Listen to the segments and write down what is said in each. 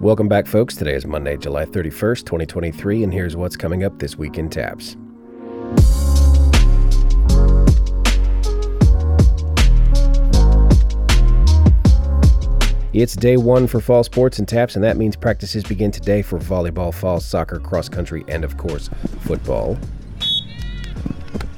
Welcome back, folks. Today is Monday, July 31st, 2023, and here's what's coming up this week in TAPPS. It's day one for fall sports and TAPPS, and that means practices begin today for volleyball, fall soccer, cross country, and of course, football.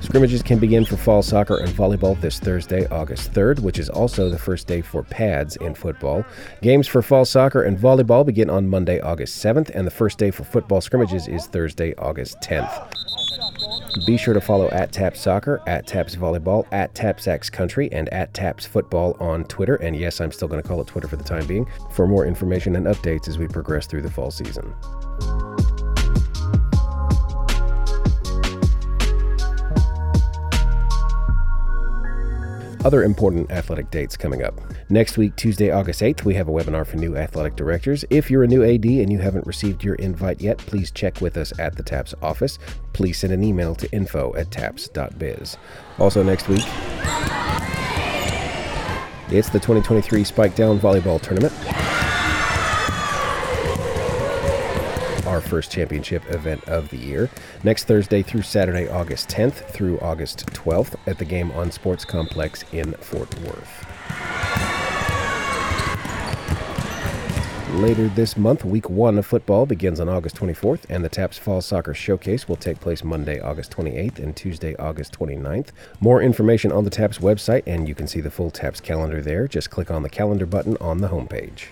Scrimmages can begin for fall soccer and volleyball this Thursday, August 3rd, which is also the first day for pads in football. Games for fall soccer and volleyball begin on Monday, August 7th, and the first day for football scrimmages is Thursday, August 10th. Be sure to follow at TAPPS Soccer, at TAPPS Volleyball, at TAPPS X Country, and at TAPPS Football on Twitter. And yes, I'm still going to call it Twitter for the time being for more information and updates as we progress through the fall season. Other important athletic dates coming up. Next week, Tuesday, August 8th, we have a webinar for new athletic directors. If you're a new AD and you haven't received your invite yet, please check with us at the TAPPS office. Please send an email to info at tapps.biz. Also, next week, it's the 2023 Spike Down Volleyball Tournament. Our first championship event of the year. Next Thursday through Saturday, August 10th through August 12th at the Game On Sports Complex in Fort Worth. Later this month, week one of football begins on August 24th, and the TAPPS Fall Soccer Showcase will take place Monday, August 28th and Tuesday, August 29th. More information on the TAPPS website, and you can see the full TAPPS calendar there. Just click on the calendar button on the homepage.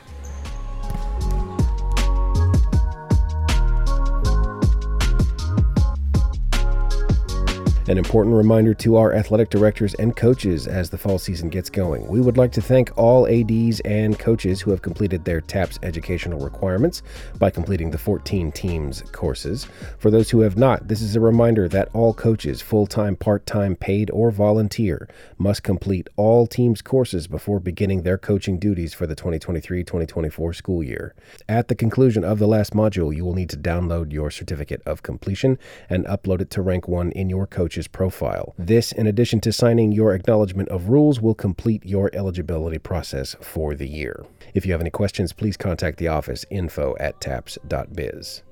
An important reminder to our athletic directors and coaches as the fall season gets going. We would like to thank all ADs and coaches who have completed their TAPPS educational requirements by completing the 14 teams courses. For those who have not, this is a reminder that all coaches, full time, part time, paid, or volunteer, must complete all teams courses before beginning their coaching duties for the 2023 2024 school year. At the conclusion of the last module, you will need to download your certificate of completion and upload it to Rank 1 in your coach's coach's profile. This, in addition to signing your acknowledgement of rules, will complete your eligibility process for the year. If you have any questions, please contact the office info at tapps.biz.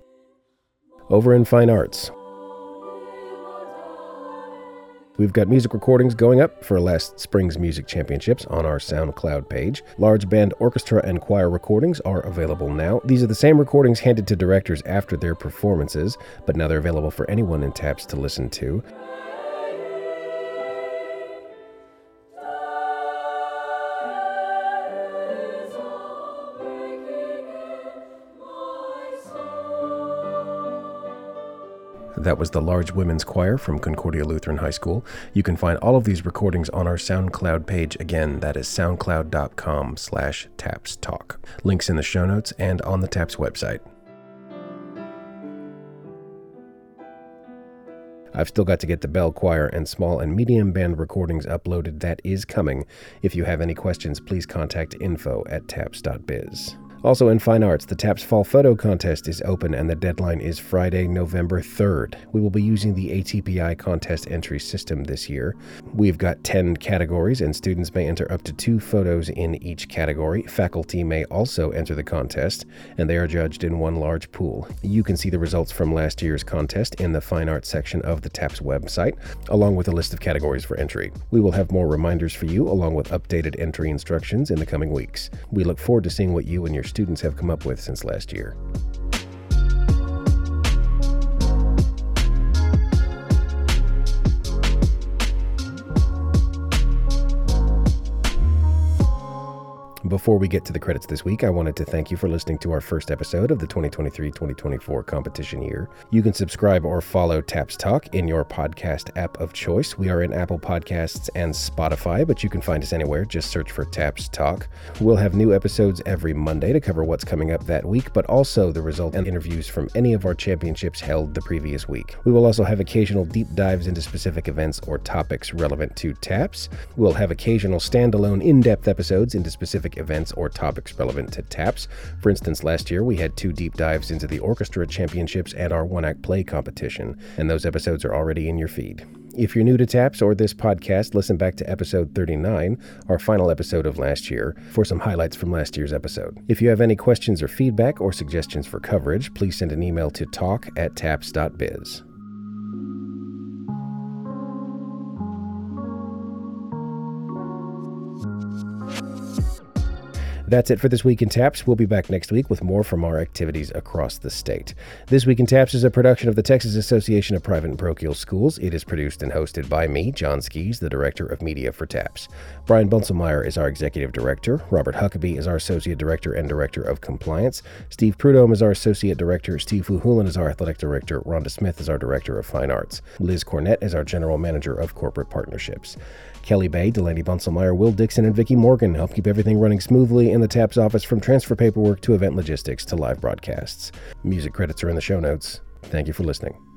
Over in fine arts, We've got music recordings going up for last spring's music championships on our SoundCloud page. Large band orchestra and choir recordings are available now. These are the same recordings handed to directors after their performances, but now they're available for anyone in TAPPS to listen to. That was the Large Women's Choir from Concordia Lutheran High School. You can find all of these recordings on our SoundCloud page. Again, that is soundcloud.com slash tappstalk. Links in the show notes and on the TAPPS website. I've still got to get the bell choir and small and medium band recordings uploaded. That is coming. If you have any questions, please contact info at tapps.biz. Also in fine arts, the TAPPS Fall Photo Contest is open and the deadline is Friday, November 3rd. We will be using the ATPI contest entry system this year. We've got 10 categories and students may enter up to two photos in each category. Faculty may also enter the contest and they are judged in one large pool. You can see the results from last year's contest in the fine arts section of the TAPPS website, along with a list of categories for entry. We will have more reminders for you along with updated entry instructions in the coming weeks. We look forward to seeing what you and your students have come up with since last year. Before we get to the credits this week, I wanted to thank you for listening to our first episode of the 2023 2024 competition year. You can subscribe or follow TAPPS Talk in your podcast app of choice. We are in Apple Podcasts and Spotify, but you can find us anywhere. Just search for TAPPS Talk. We'll have new episodes every Monday to cover what's coming up that week, but also the result and interviews from any of our championships held the previous week. We will also have occasional deep dives into specific events or topics relevant to TAPPS. We'll have occasional standalone in depth episodes into specific events or topics relevant to TAPPS. For instance, last year we had two deep dives into the orchestra championships and our one act play competition, and those episodes are already in your feed. If you're new to TAPPS or this podcast, listen back to episode 39, our final episode of last year, for some highlights from last year's episode. If you have any questions or feedback or suggestions for coverage, please send an email to talk at tapps.biz. That's it for this week in TAPPS. We'll be back next week with more from our activities across the state. This Week in TAPPS is a production of the Texas Association of Private and Parochial Schools. It is produced and hosted by me, John Skies, the Director of Media for TAPPS. Brian Bunselmeyer is our Executive Director. Robert Huckabee is our Associate Director and Director of Compliance. Steve Prudhomme is our Associate Director. Steve Fuhulan is our Athletic Director. Rhonda Smith is our Director of Fine Arts. Liz Cornett is our General Manager of Corporate Partnerships. Kelly Bay, Delaney Bunselmeyer, Will Dixon, and Vicki Morgan help keep everything running smoothly in the TAPPS office from transfer paperwork to event logistics to live broadcasts. Music credits are in the show notes. Thank you for listening.